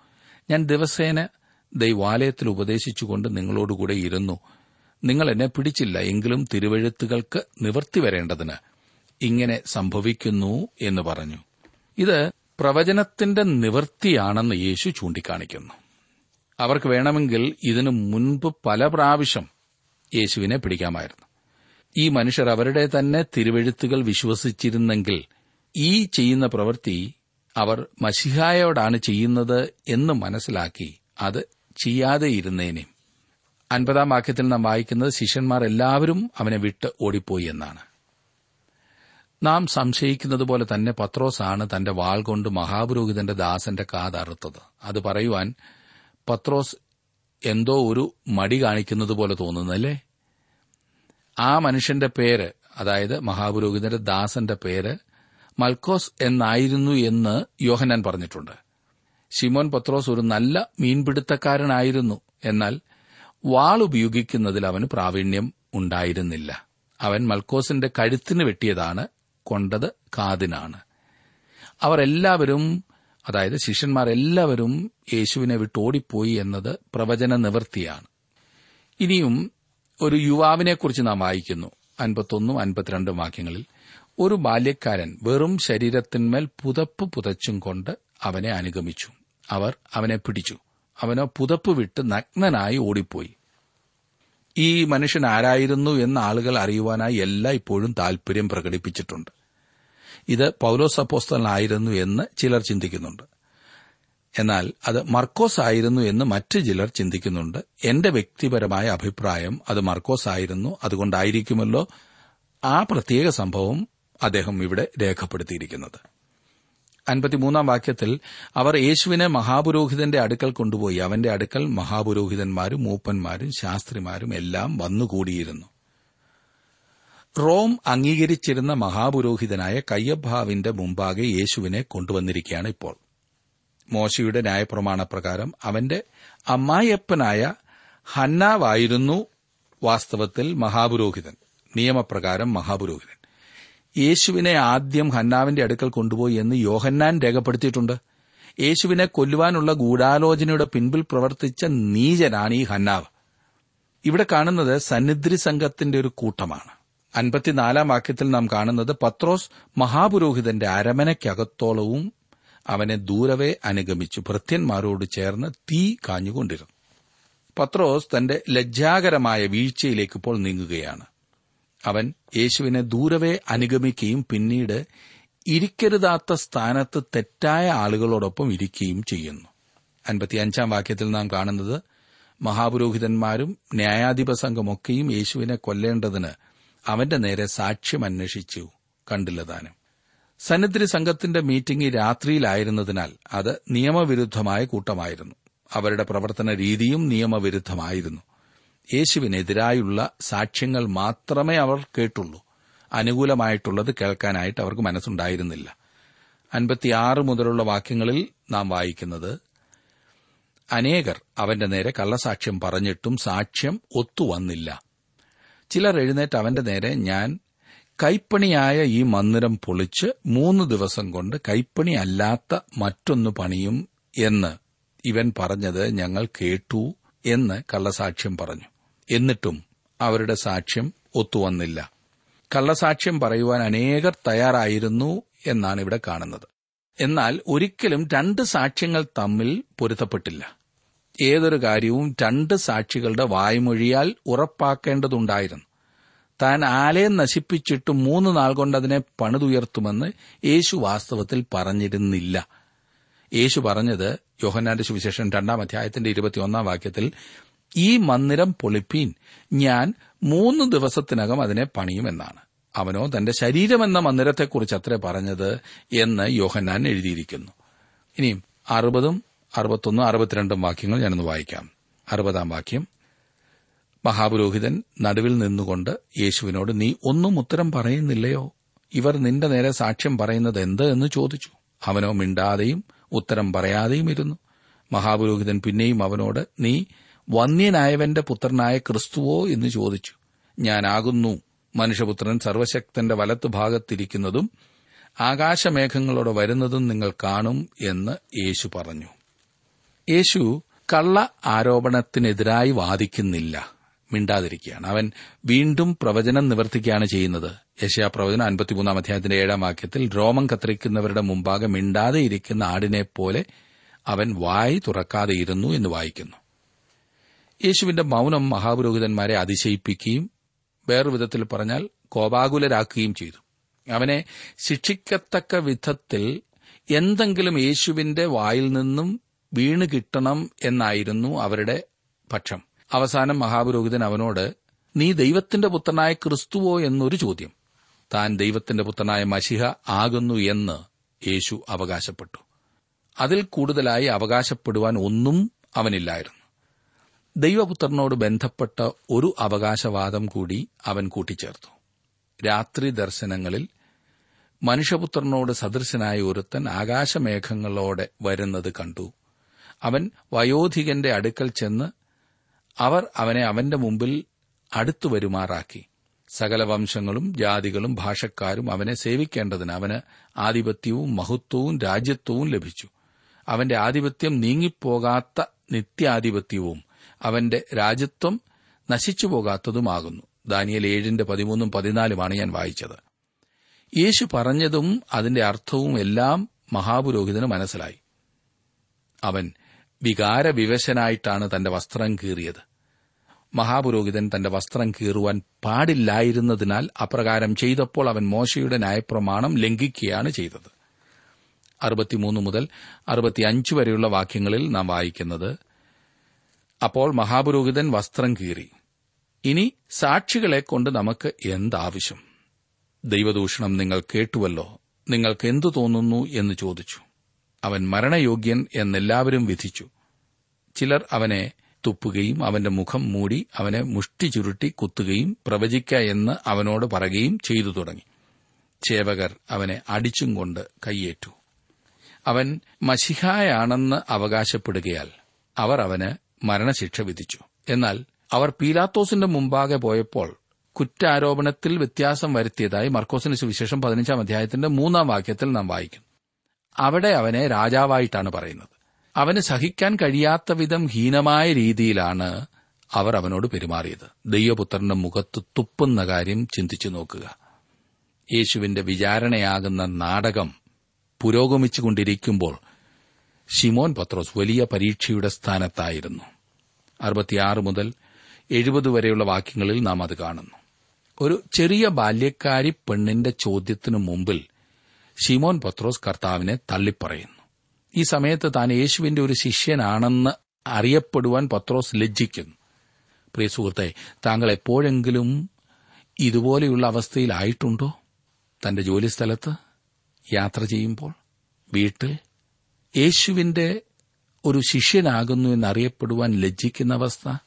Speaker 1: ഞാൻ ദിവസേന ദൈവാലയത്തിൽ ഉപദേശിച്ചുകൊണ്ട് നിങ്ങളോടുകൂടെ ഇരുന്നു. നിങ്ങൾ എന്നെ പിടിച്ചില്ല എങ്കിലും തിരുവഴുത്തുകൾക്ക് നിവർത്തി വരേണ്ടതിന്. ഇങ്ങനെ സംഭവിക്കുന്നു എന്ന് പറഞ്ഞു. ഇത് പ്രവചനത്തിന്റെ നിവൃത്തിയാണെന്ന് യേശു ചൂണ്ടിക്കാണിക്കുന്നു. അവർക്ക് വേണമെങ്കിൽ ഇതിനു മുൻപ് പല പ്രാവശ്യം യേശുവിനെ പിടിക്കാമായിരുന്നു. ഈ മനുഷ്യർ അവരുടെ തന്നെ തിരുവെഴുത്തുകൾ വിശ്വസിച്ചിരുന്നെങ്കിൽ ഈ ചെയ്യുന്ന പ്രവൃത്തി അവർ മഷിഹായോടാണ് ചെയ്യുന്നത് എന്ന് മനസ്സിലാക്കി അത് ചെയ്യാതെ അൻപതാം വാക്യത്തിൽ നാം വായിക്കുന്നത് ശിഷ്യന്മാർ എല്ലാവരും അവനെ വിട്ട് ഓടിപ്പോയി എന്നാണ്. നാം സംശയിക്കുന്നത് പോലെ തന്നെ പത്രോസാണ് തന്റെ വാൾ കൊണ്ട് മഹാപുരോഹിതന്റെ ദാസന്റെ കാതറുത്തത് അത് പറയുവാൻ പത്രോസ് എന്തോ ഒരു മടി കാണിക്കുന്നത് പോലെ തോന്നുന്നല്ലേ ആ മനുഷ്യന്റെ പേര് അതായത് മഹാപുരോഹിതന്റെ ദാസന്റെ പേര് മൽക്കോസ് എന്നായിരുന്നു എന്ന് യോഹനാൻ പറഞ്ഞിട്ടുണ്ട്. ഷിമോൻ പത്രോസ് ഒരു നല്ല മീൻപിടുത്തക്കാരനായിരുന്നു. എന്നാൽ വാൾ ഉപയോഗിക്കുന്നതിൽ അവന് പ്രാവീണ്യം ഉണ്ടായിരുന്നില്ല. അവൻ മൽക്കോസിന്റെ കഴുത്തിന് വെട്ടിയതാണ് കൊണ്ടത് കാതിനാണ്. അവർ എല്ലാവരും അതായത് ശിഷ്യന്മാരെല്ലാവരും യേശുവിനെ വിട്ടോടിപ്പോയി എന്നത് പ്രവചന നിവൃത്തിയാണ്. ഇനിയും ഒരു യുവാവിനെക്കുറിച്ച് നാം വായിക്കുന്നു. അൻപത്തൊന്നും അൻപത്തിരണ്ടും വാക്യങ്ങളിൽ. ഒരു ബാല്യക്കാരൻ വെറും ശരീരത്തിന്മേൽ പുതപ്പ് പുതച്ചും കൊണ്ട് അവനെ അനുഗമിച്ചു. അവർ അവനെ പിടിച്ചു. അവനോ പുതപ്പ് വിട്ട് നഗ്നനായി ഓടിപ്പോയി. ഈ മനുഷ്യൻ ആരായിരുന്നു എന്ന ആളുകൾ അറിയുവാനായി എല്ലാ ഇപ്പോഴും താൽപര്യം പ്രകടിപ്പിച്ചിട്ടുണ്ട്. ഇത് പൌലോസ് അപ്പോസ്തലനായിരുന്നു എന്ന് ചിലർ ചിന്തിക്കുന്നുണ്ട്. എന്നാൽ അത് മർക്കോസ് ആയിരുന്നു എന്ന് മറ്റു ചിലർ ചിന്തിക്കുന്നുണ്ട്. എന്റെ വ്യക്തിപരമായ അഭിപ്രായം അത് മർക്കോസ് ആയിരുന്നു അതുകൊണ്ടായിരിക്കുമല്ലോ ആ പ്രത്യേക സംഭവം അദ്ദേഹം ഇവിടെ രേഖപ്പെടുത്തിയിരിക്കുന്നത്. അൻപത്തിമൂന്നാം വാക്യത്തിൽ അവർ യേശുവിനെ മഹാപുരോഹിതന്റെ അടുക്കൽ കൊണ്ടുപോയി. അവന്റെ അടുക്കൽ മഹാപുരോഹിതന്മാരും മൂപ്പന്മാരും ശാസ്ത്രിമാരും എല്ലാം വന്നുകൂടിയിരുന്നു. റോം അംഗീകരിച്ചിരുന്ന മഹാപുരോഹിതനായ കയ്യഭാവിന്റെ മുമ്പാകെ യേശുവിനെ കൊണ്ടുവന്നിരിക്കുകയാണ് ഇപ്പോൾ. മോശയുടെ ന്യായപ്രമാണ പ്രകാരം അവന്റെ അമ്മായിയപ്പനായ ഹന്നാവായിരുന്നു വാസ്തവത്തിൽ മഹാപുരോഹിതൻ. നിയമപ്രകാരം മഹാപുരോഹിതൻ. യേശുവിനെ ആദ്യം ഹന്നാവിന്റെ അടുക്കൽ കൊണ്ടുപോയി എന്ന് യോഹന്നാൻ രേഖപ്പെടുത്തിയിട്ടുണ്ട്. യേശുവിനെ കൊല്ലുവാനുള്ള ഗൂഢാലോചനയുടെ പിൻപിൽ പ്രവർത്തിച്ച നീചനാണ് ഈ ഹന്നാവ്. ഇവിടെ കാണുന്നത് സന്നിധി സംഘത്തിന്റെ ഒരു കൂട്ടമാണ്. അൻപത്തിനാലാം വാക്യത്തിൽ നാം കാണുന്നത് പത്രോസ് മഹാപുരോഹിതന്റെ അരമനയ്ക്കകത്തോളവും അവനെ ദൂരവേ അനുഗമിച്ചു. ഭൃത്യന്മാരോട് ചേർന്ന് തീ കാഞ്ഞുകൊണ്ടിരുന്നു. പത്രോസ് തന്റെ ലജ്ജാകരമായ വീഴ്ചയിലേക്ക് ഇപ്പോൾ നീങ്ങുകയാണ്. അവൻ യേശുവിനെ ദൂരവേ അനുഗമിക്കുകയും പിന്നീട് ഇരിക്കരുതാത്ത സ്ഥാനത്ത് തെറ്റായ ആളുകളോടൊപ്പം ഇരിക്കുകയും ചെയ്യുന്നു. അൻപത്തിയഞ്ചാം വാക്യത്തിൽ നാം കാണുന്നത് മഹാപുരോഹിതന്മാരും ന്യായാധിപ സംഘമൊക്കെയും യേശുവിനെ കൊല്ലേണ്ടതിന് അവന്റെ നേരെ സാക്ഷ്യം അന്വേഷിച്ചു കണ്ടില്ലതാനും. സന്നിധി സംഘത്തിന്റെ മീറ്റിംഗ് രാത്രിയിലായിരുന്നതിനാൽ അത് നിയമവിരുദ്ധമായ കൂട്ടമായിരുന്നു. അവരുടെ പ്രവർത്തന രീതിയും നിയമവിരുദ്ധമായിരുന്നു. യേശുവിനെതിരായുള്ള സാക്ഷ്യങ്ങൾ മാത്രമേ അവർ കേട്ടുള്ളൂ. അനുകൂലമായിട്ടുള്ളത് കേൾക്കാനായിട്ട് അവർക്ക് മനസ്സുണ്ടായിരുന്നില്ല. അൻപത്തിയാറ് മുതലുള്ള വാക്യങ്ങളിൽ നാം വായിക്കുന്നത് അനേകർ അവന്റെ നേരെ കള്ളസാക്ഷ്യം പറഞ്ഞിട്ടും സാക്ഷ്യം ഒത്തുവന്നില്ല. ചിലർ എഴുന്നേറ്റ് അവന്റെ നേരെ ഞാൻ കൈപ്പണിയായ ഈ മന്ദിരം പൊളിച്ച് മൂന്ന് ദിവസം കൊണ്ട് കൈപ്പണി അല്ലാത്ത മറ്റൊന്ന് പണിയും എന്ന് ഇവൻ പറഞ്ഞത് ഞങ്ങൾ കേട്ടു എന്ന് കള്ളസാക്ഷ്യം പറഞ്ഞു. എന്നിട്ടും അവരുടെ സാക്ഷ്യം ഒത്തുവന്നില്ല. കള്ളസാക്ഷ്യം പറയുവാൻ അനേകർ തയ്യാറായിരുന്നു എന്നാണ് ഇവിടെ കാണുന്നത്. എന്നാൽ ഒരിക്കലും രണ്ട് സാക്ഷ്യങ്ങൾ തമ്മിൽ പൊരുത്തപ്പെട്ടില്ല. ഏതൊരു കാര്യവും രണ്ട് സാക്ഷികളുടെ വായ്മൊഴിയാൽ ഉറപ്പാക്കേണ്ടതുണ്ടായിരുന്നു. താൻ ആലയം നശിപ്പിച്ചിട്ട് മൂന്ന് നാൾ കൊണ്ട് അതിനെ പണിതുയർത്തുമെന്ന് യേശു വാസ്തവത്തിൽ പറഞ്ഞിരുന്നില്ല. യേശു പറഞ്ഞത് യോഹന്നാന്റെ സുവിശേഷം രണ്ടാം അധ്യായത്തിന്റെ ഇരുപത്തിയൊന്നാം വാക്യത്തിൽ ഈ മന്ദിരം പൊളിപ്പീൻ. ഞാൻ മൂന്ന് ദിവസത്തിനകം അതിനെ പണിയുമെന്നാണ്. അവനോ തന്റെ ശരീരമെന്ന മന്ദിരത്തെക്കുറിച്ച് അത്രേ പറഞ്ഞത് എന്ന് യോഹന്നാൻ എഴുതിയിരിക്കുന്നു. ഇനിയും അറുപതും അറുപത്തൊന്നും അറുപത്തിരണ്ടും വാക്യങ്ങൾ ഞാനൊന്ന് വായിക്കാം. അറുപതാം വാക്യം. മഹാപുരോഹിതൻ നടുവിൽ നിന്നുകൊണ്ട് യേശുവിനോട് നീ ഒന്നും ഉത്തരം പറയുന്നില്ലയോ? ഇവർ നിന്റെ നേരെ സാക്ഷ്യം പറയുന്നത് എന്ത്? എന്ന് ചോദിച്ചു. അവനോ മിണ്ടാതെയും ഉത്തരം പറയാതെയും ഇരുന്നു. മഹാപുരോഹിതൻ പിന്നെയും അവനോട് നീ വന്യനായവന്റെ പുത്രനായ ക്രിസ്തുവോ? എന്ന് ചോദിച്ചു. ഞാനാകുന്നു. മനുഷ്യപുത്രൻ സർവശക്തന്റെ വലത്തുഭാഗത്തിരിക്കുന്നതും ആകാശമേഘങ്ങളോടെ വരുന്നതും നിങ്ങൾ കാണും എന്ന് യേശു പറഞ്ഞു. യേശു കള്ള ആരോപണത്തിനെതിരായി വാദിക്കുന്നില്ല. മിണ്ടാതിരിക്കുകയാണ്. അവൻ വീണ്ടും പ്രവചനം നിവർത്തിക്കുകയാണ് ചെയ്യുന്നത്. യശയാ പ്രവചനം അൻപത്തിമൂന്നാം അധ്യായത്തിന്റെ ഏഴാം വാക്യത്തിൽ രോമം കത്തിരിക്കുന്നവരുടെ മുമ്പാകെ മിണ്ടാതെ ഇരിക്കുന്ന പോലെ അവൻ വായി തുറക്കാതെ ഇരുന്നു എന്ന് വായിക്കുന്നു. യേശുവിന്റെ മൗനം മഹാപുരോഹിതന്മാരെ അതിശയിപ്പിക്കുകയും വേറൊരു വിധത്തിൽ പറഞ്ഞാൽ കോപാകുലരാക്കുകയും ചെയ്തു. അവനെ ശിക്ഷിക്കത്തക്ക വിധത്തിൽ എന്തെങ്കിലും യേശുവിന്റെ വായിൽ നിന്നും വീണ് കിട്ടണം എന്നായിരുന്നു അവരുടെ പക്ഷം. അവസാനം മഹാപുരോഹിതൻ അവനോട് നീ ദൈവത്തിന്റെ പുത്രനായ ക്രിസ്തുവോ എന്നൊരു ചോദ്യം. താൻ ദൈവത്തിന്റെ പുത്രനായ മഷിഹ ആകുന്നു എന്ന് യേശു അവകാശപ്പെട്ടു. അതിൽ കൂടുതലായി അവകാശപ്പെടുവാൻ ഒന്നും അവനില്ലായിരുന്നു. ദൈവപുത്രനോട് ബന്ധപ്പെട്ട ഒരു അവകാശവാദം കൂടി അവൻ കൂട്ടിച്ചേർത്തു. രാത്രി ദർശനങ്ങളിൽ മനുഷ്യപുത്രനോട് സദൃശനായ ഒരുത്തൻ ആകാശമേഘങ്ങളോടെ വരുന്നത് കണ്ടു. അവൻ വയോധികന്റെ അടുക്കൽ ചെന്ന് അവർ അവനെ അവന്റെ മുമ്പിൽ അടുത്തു വരുമാറാക്കി. സകല വംശങ്ങളും ജാതികളും ഭാഷക്കാരും അവനെ സേവിക്കേണ്ടതിന് അവന് ആധിപത്യവും മഹത്വവും രാജ്യത്വവും ലഭിച്ചു. അവന്റെ ആധിപത്യം നീങ്ങിപ്പോകാത്ത നിത്യാധിപത്യവും അവന്റെ രാജ്യത്വം നശിച്ചുപോകാത്തതുമാകുന്നു. ദാനിയൽ ഏഴിന്റെ പതിമൂന്നും പതിനാലുമാണ് ഞാൻ വായിച്ചത്. യേശു പറഞ്ഞതും അതിന്റെ അർത്ഥവും എല്ലാം മഹാപുരോഹിതന് മനസ്സിലായി. അവൻ വികാരവിവശനായിട്ടാണ് തന്റെ വസ്ത്രം കീറിയത്. മഹാപുരോഹിതൻ തന്റെ വസ്ത്രം കീറുവാൻ പാടില്ലായിരുന്നതിനാൽ അപ്രകാരം ചെയ്തപ്പോൾ അവൻ മോശയുടെ ന്യായപ്രമാണം ലംഘിക്കുകയാണ് ചെയ്തത്. അറുപത്തിമൂന്ന് മുതൽ അറുപത്തിയഞ്ച് വരെയുള്ള വാക്യങ്ങളിൽ നാം വായിക്കുന്നത് അപ്പോൾ മഹാപുരോഹിതൻ വസ്ത്രം കീറി. ഇനി സാക്ഷികളെ കൊണ്ട് നമുക്ക് എന്താവശ്യം? ദൈവദൂഷണം നിങ്ങൾ കേട്ടുവല്ലോ. നിങ്ങൾക്ക് എന്തു തോന്നുന്നു? എന്ന് ചോദിച്ചു. അവൻ മരണയോഗ്യൻ എന്നെല്ലാവരും വിധിച്ചു. ചിലർ അവനെ തുപ്പുകയും അവന്റെ മുഖം മൂടി അവനെ മുഷ്ടി ചുരുട്ടി കുത്തുകയും പ്രവചിക്ക എന്ന് അവനോട് പറയുകയും ചെയ്തു തുടങ്ങി. ചേവകർ അവനെ അടിച്ചും കൊണ്ട് കൈയേറ്റു അവൻ മഷിഹായാണെന്ന് അവകാശപ്പെടുകയാൽ അവർ അവന് മരണശിക്ഷ വിധിച്ചു. എന്നാൽ അവർ പീലാത്തോസിന്റെ മുമ്പാകെ പോയപ്പോൾ കുറ്റാരോപണത്തിൽ വ്യത്യാസം വരുത്തിയതായി മർക്കോസിന് സുവിശേഷം പതിനഞ്ചാം അധ്യായത്തിന്റെ മൂന്നാം വാക്യത്തിൽ നാം വായിക്കും അവിടെ അവനെ രാജാവായിട്ടാണ് പറയുന്നത്. അവന് സഹിക്കാൻ കഴിയാത്ത വിധം ഹീനമായ രീതിയിലാണ് അവർ അവനോട് പെരുമാറിയത്. ദൈവപുത്രന്റെ മുഖത്ത് തുപ്പുന്ന കാര്യം ചിന്തിച്ചു നോക്കുക. യേശുവിന്റെ വിചാരണയാകുന്ന നാടകം പുരോഗമിച്ചുകൊണ്ടിരിക്കുമ്പോൾ ഷിമോൻ പത്രോസ് വലിയ പരീക്ഷയുടെ സ്ഥാനത്തായിരുന്നു. അറുപത്തിയാറ് മുതൽ എഴുപത് വരെയുള്ള വാക്യങ്ങളിൽ നാം അത് കാണുന്നു. ഒരു ചെറിയ ബാല്യക്കാരി പെണ്ണിന്റെ ചോദ്യത്തിനു മുമ്പിൽ ഷിമോൻ പത്രോസ് കർത്താവിനെ തള്ളിപ്പറയുന്നു. ഈ സമയത്ത് താൻ യേശുവിന്റെ ഒരു ശിഷ്യനാണെന്ന് അറിയപ്പെടുവാൻ പത്രോസ് ലജ്ജിക്കുന്നു. പ്രിയ സുഹൃത്തെ താങ്കൾ എപ്പോഴെങ്കിലും ഇതുപോലെയുള്ള അവസ്ഥയിലായിട്ടുണ്ടോ? തന്റെ ജോലിസ്ഥലത്ത് യാത്ര ചെയ്യുമ്പോൾ വീട്ടിൽ? യേശുവിന്റെ ഒരു ശിഷ്യനാകുന്നു എന്നറിയപ്പെടുവാൻ ലജ്ജിക്കുന്ന അവസ്ഥ?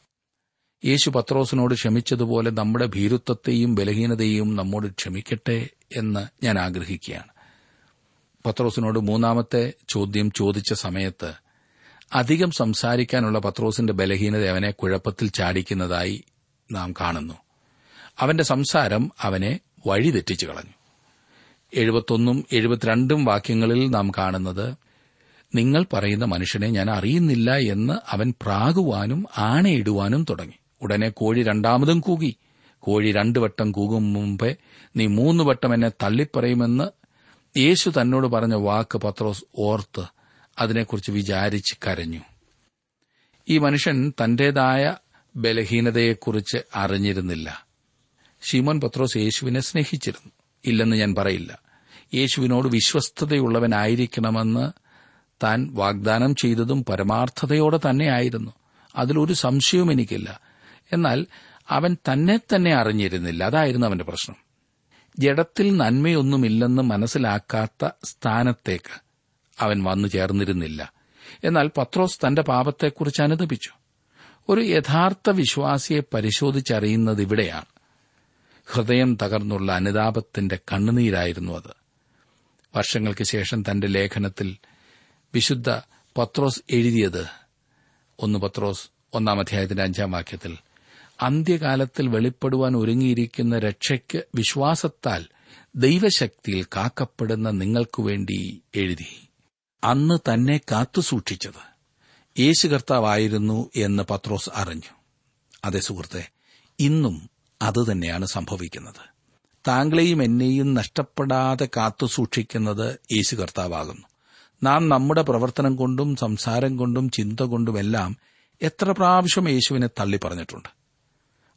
Speaker 1: യേശു പത്രോസിനോട് ക്ഷമിച്ചതുപോലെ നമ്മുടെ ഭീരുത്വത്തെയും ബലഹീനതയും നമ്മോട് ക്ഷമിക്കട്ടെ എന്ന് ഞാൻ ആഗ്രഹിക്കുകയാണ്. പത്രോസിനോട് മൂന്നാമത്തെ ചോദ്യം ചോദിച്ച സമയത്ത് അധികം സംസാരിക്കാനുള്ള പത്രോസിന്റെ ബലഹീനത അവനെ കുഴപ്പത്തിൽ ചാടിക്കുന്നതായി നാം കാണുന്നു. അവന്റെ സംസാരം അവനെ വഴിതെറ്റിച്ചു കളഞ്ഞു. എഴുപത്തൊന്നും എഴുപത്തിരണ്ടും വാക്യങ്ങളിൽ നാം കാണുന്നത് നിങ്ങൾ പറയുന്ന മനുഷ്യനെ ഞാൻ അറിയുന്നില്ല എന്ന് അവൻ പ്രാകുവാനും ആണയിടുവാനും തുടങ്ങി. ഉടനെ കോഴി രണ്ടാമതും കൂകി. കോഴി രണ്ടു വട്ടം കൂകും മുമ്പേ നീ മൂന്ന് വട്ടം എന്നെ തള്ളിപ്പറയുമെന്ന് യേശു തന്നോട് പറഞ്ഞ വാക്ക് പത്രോസ് ഓർത്ത് അതിനെക്കുറിച്ച് വിചാരിച്ച് കരഞ്ഞു. ഈ മനുഷ്യൻ തന്റേതായ ബലഹീനതയെക്കുറിച്ച് അറിഞ്ഞിരുന്നില്ല. ശിമോൻ പത്രോസ് യേശുവിനെ സ്നേഹിച്ചിരുന്നു. ഇല്ലെന്ന് ഞാൻ പറയില്ല. യേശുവിനോട് വിശ്വസ്തതയുള്ളവനായിരിക്കണമെന്ന് താൻ വാഗ്ദാനം ചെയ്തതും പരമാർത്ഥതയോടെ തന്നെയായിരുന്നു. അതിലൊരു സംശയവും എനിക്കില്ല. എന്നാൽ അവൻ തന്നെ തന്നെ അറിഞ്ഞിരുന്നില്ല. അതായിരുന്നു അവന്റെ പ്രശ്നം. ജഡത്തിൽ നന്മയൊന്നുമില്ലെന്ന് മനസ്സിലാക്കാത്ത സ്ഥാനത്തേക്ക് അവൻ വന്നു ചേർന്നിരുന്നില്ല. എന്നാൽ പത്രോസ് തന്റെ പാപത്തെക്കുറിച്ച് അനുദപിച്ചു. ഒരു യഥാർത്ഥ വിശ്വാസിയെ പരിശോധിച്ചറിയുന്നത് ഇവിടെയാണ്. ഹൃദയം തകർന്നുള്ള അനുതാപത്തിന്റെ കണ്ണുനീരായിരുന്നു അത്. വർഷങ്ങൾക്ക് ശേഷം തന്റെ ലേഖനത്തിൽ വിശുദ്ധ പത്രോസ് എഴുതിയത് ഒന്ന് പത്രോസ് ഒന്നാം അധ്യായത്തിന്റെ അഞ്ചാം വാക്യത്തിൽ അന്ത്യകാലത്തിൽ വെളിപ്പെടുവാൻ ഒരുങ്ങിയിരിക്കുന്ന രക്ഷയ്ക്ക് വിശ്വാസത്താൽ ദൈവശക്തിയിൽ കാക്കപ്പെടുന്ന നിങ്ങൾക്കു വേണ്ടി എഴുതി. അന്ന് തന്നെ കാത്തുസൂക്ഷിച്ചത് യേശു കർത്താവായിരുന്നു എന്ന് പത്രോസ് അറിഞ്ഞു. അതേ സുഹൃത്തെ ഇന്നും അതുതന്നെയാണ് സംഭവിക്കുന്നത്. താങ്കളെയും എന്നെയും നഷ്ടപ്പെടാതെ കാത്തുസൂക്ഷിക്കുന്നത് യേശു കർത്താവാകുന്നു. നാം നമ്മുടെ പ്രവർത്തനം കൊണ്ടും സംസാരം കൊണ്ടും ചിന്ത കൊണ്ടുമെല്ലാം എത്ര പ്രാവശ്യം യേശുവിനെ തള്ളി പറഞ്ഞിട്ടുണ്ട്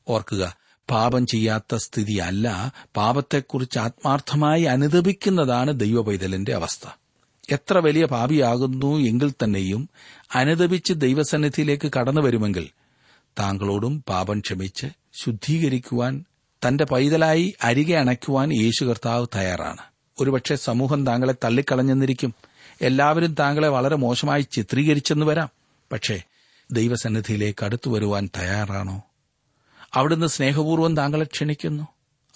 Speaker 1: ഓർക്കുക. പാപം ചെയ്യാത്ത സ്ഥിതിയല്ല പാപത്തെക്കുറിച്ച് ആത്മാർത്ഥമായി അനുദപിക്കുന്നതാണ് ദൈവപൈതലിന്റെ അവസ്ഥ. എത്ര വലിയ പാപിയാകുന്നു എങ്കിൽ തന്നെയും അനുദപിച്ച് ദൈവസന്നിധിയിലേക്ക് കടന്നു വരുമെങ്കിൽ താങ്കളോടും പാപം ക്ഷമിച്ച് ശുദ്ധീകരിക്കുവാൻ തന്റെ പൈതലായി അരികെ അണയ്ക്കുവാൻ യേശു കർത്താവ് തയ്യാറാണ്. ഒരുപക്ഷെ സമൂഹം താങ്കളെ തള്ളിക്കളഞ്ഞെന്നിരിക്കും. എല്ലാവരും താങ്കളെ വളരെ മോശമായി ചിത്രീകരിച്ചെന്ന് വരാം. പക്ഷേ ദൈവസന്നിധിയിലേക്ക് അടുത്തു വരുവാൻ തയ്യാറാണോ? അവിടുന്ന് സ്നേഹപൂർവം താങ്കളെ ക്ഷണിക്കുന്നു.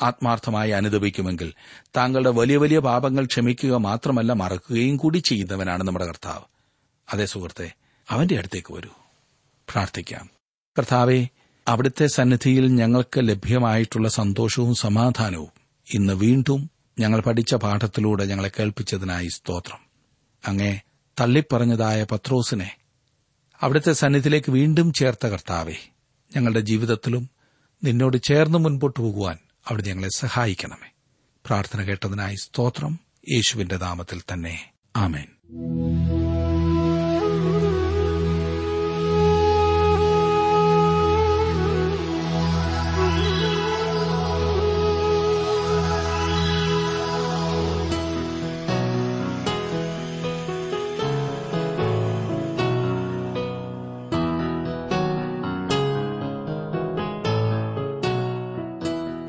Speaker 1: ആത്മാർത്ഥമായി അനുദപിക്കുമെങ്കിൽ താങ്കളുടെ വലിയ വലിയ പാപങ്ങൾ ക്ഷമിക്കുക മാത്രമല്ല മറക്കുകയും കൂടി ചെയ്യുന്നവനാണ് നമ്മുടെ കർത്താവ്. അതേ സുഹൃത്തെ അവന്റെ അടുത്തേക്ക് വരൂ. പ്രാർത്ഥിക്കാം. കർത്താവെ അവിടുത്തെ സന്നിധിയിൽ ഞങ്ങൾക്ക് ലഭ്യമായിട്ടുള്ള സന്തോഷവും സമാധാനവും ഇന്ന് വീണ്ടും ഞങ്ങൾ പഠിച്ച പാഠത്തിലൂടെ ഞങ്ങളെ കേൾപ്പിച്ചതിനായി സ്തോത്രം. അങ്ങേ തള്ളിപ്പറഞ്ഞതായ പത്രോസിനെ അവിടുത്തെ സന്നിധിയിലേക്ക് വീണ്ടും ചേർത്ത കർത്താവെ ഞങ്ങളുടെ ജീവിതത്തിലും നിന്നോട് ചേർന്ന് മുൻപോട്ട് പോകുവാൻ അവിടെ ഞങ്ങളെ സഹായിക്കണമേ. പ്രാർത്ഥന കേട്ടതിനായി സ്തോത്രം. യേശുവിന്റെ നാമത്തിൽ തന്നെ. ആമേൻ.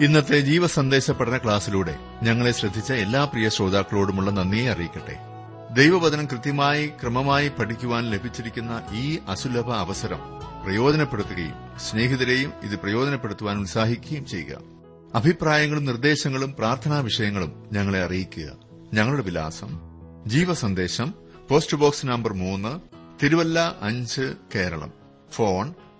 Speaker 3: ഇന്നത്തെ ജീവസന്ദേശ പഠന ക്ലാസ്സിലൂടെ ഞങ്ങളെ ശ്രദ്ധിച്ച എല്ലാ പ്രിയ ശ്രോതാക്കളോടുമുള്ള നന്ദിയെ അറിയിക്കട്ടെ. ദൈവവചനം കൃത്യമായി ക്രമമായി പഠിക്കുവാൻ ലഭിച്ചിരിക്കുന്ന ഈ അസുലഭ അവസരം പ്രയോജനപ്പെടുത്തുകയും സ്നേഹിതരെയും ഇത് പ്രയോജനപ്പെടുത്തുവാൻ ഉത്സാഹിക്കുകയും ചെയ്യുക. അഭിപ്രായങ്ങളും നിർദ്ദേശങ്ങളും പ്രാർത്ഥനാ വിഷയങ്ങളും ഞങ്ങളെ അറിയിക്കുക. ഞങ്ങളുടെ വിലാസം. ജീവസന്ദേശം പോസ്റ്റ് ബോക്സ് നമ്പർ മൂന്ന് തിരുവല്ല അഞ്ച് Kerala. Phone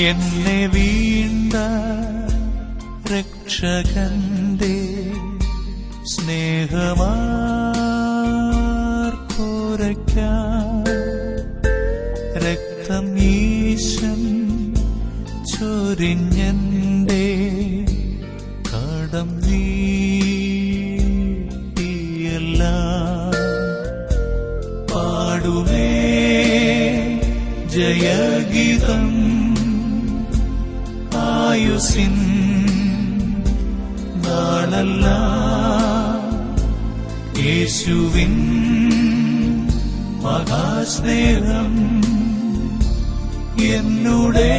Speaker 4: എന്നെ വീണ്ട രക്ഷകന്റെ സ്നേഹമാർക്കോരയ്ക്ക രക്തം ഈശം ചൊരിഞ്ഞന്റെ മഹാസ്നേഹം എന്നുടെ.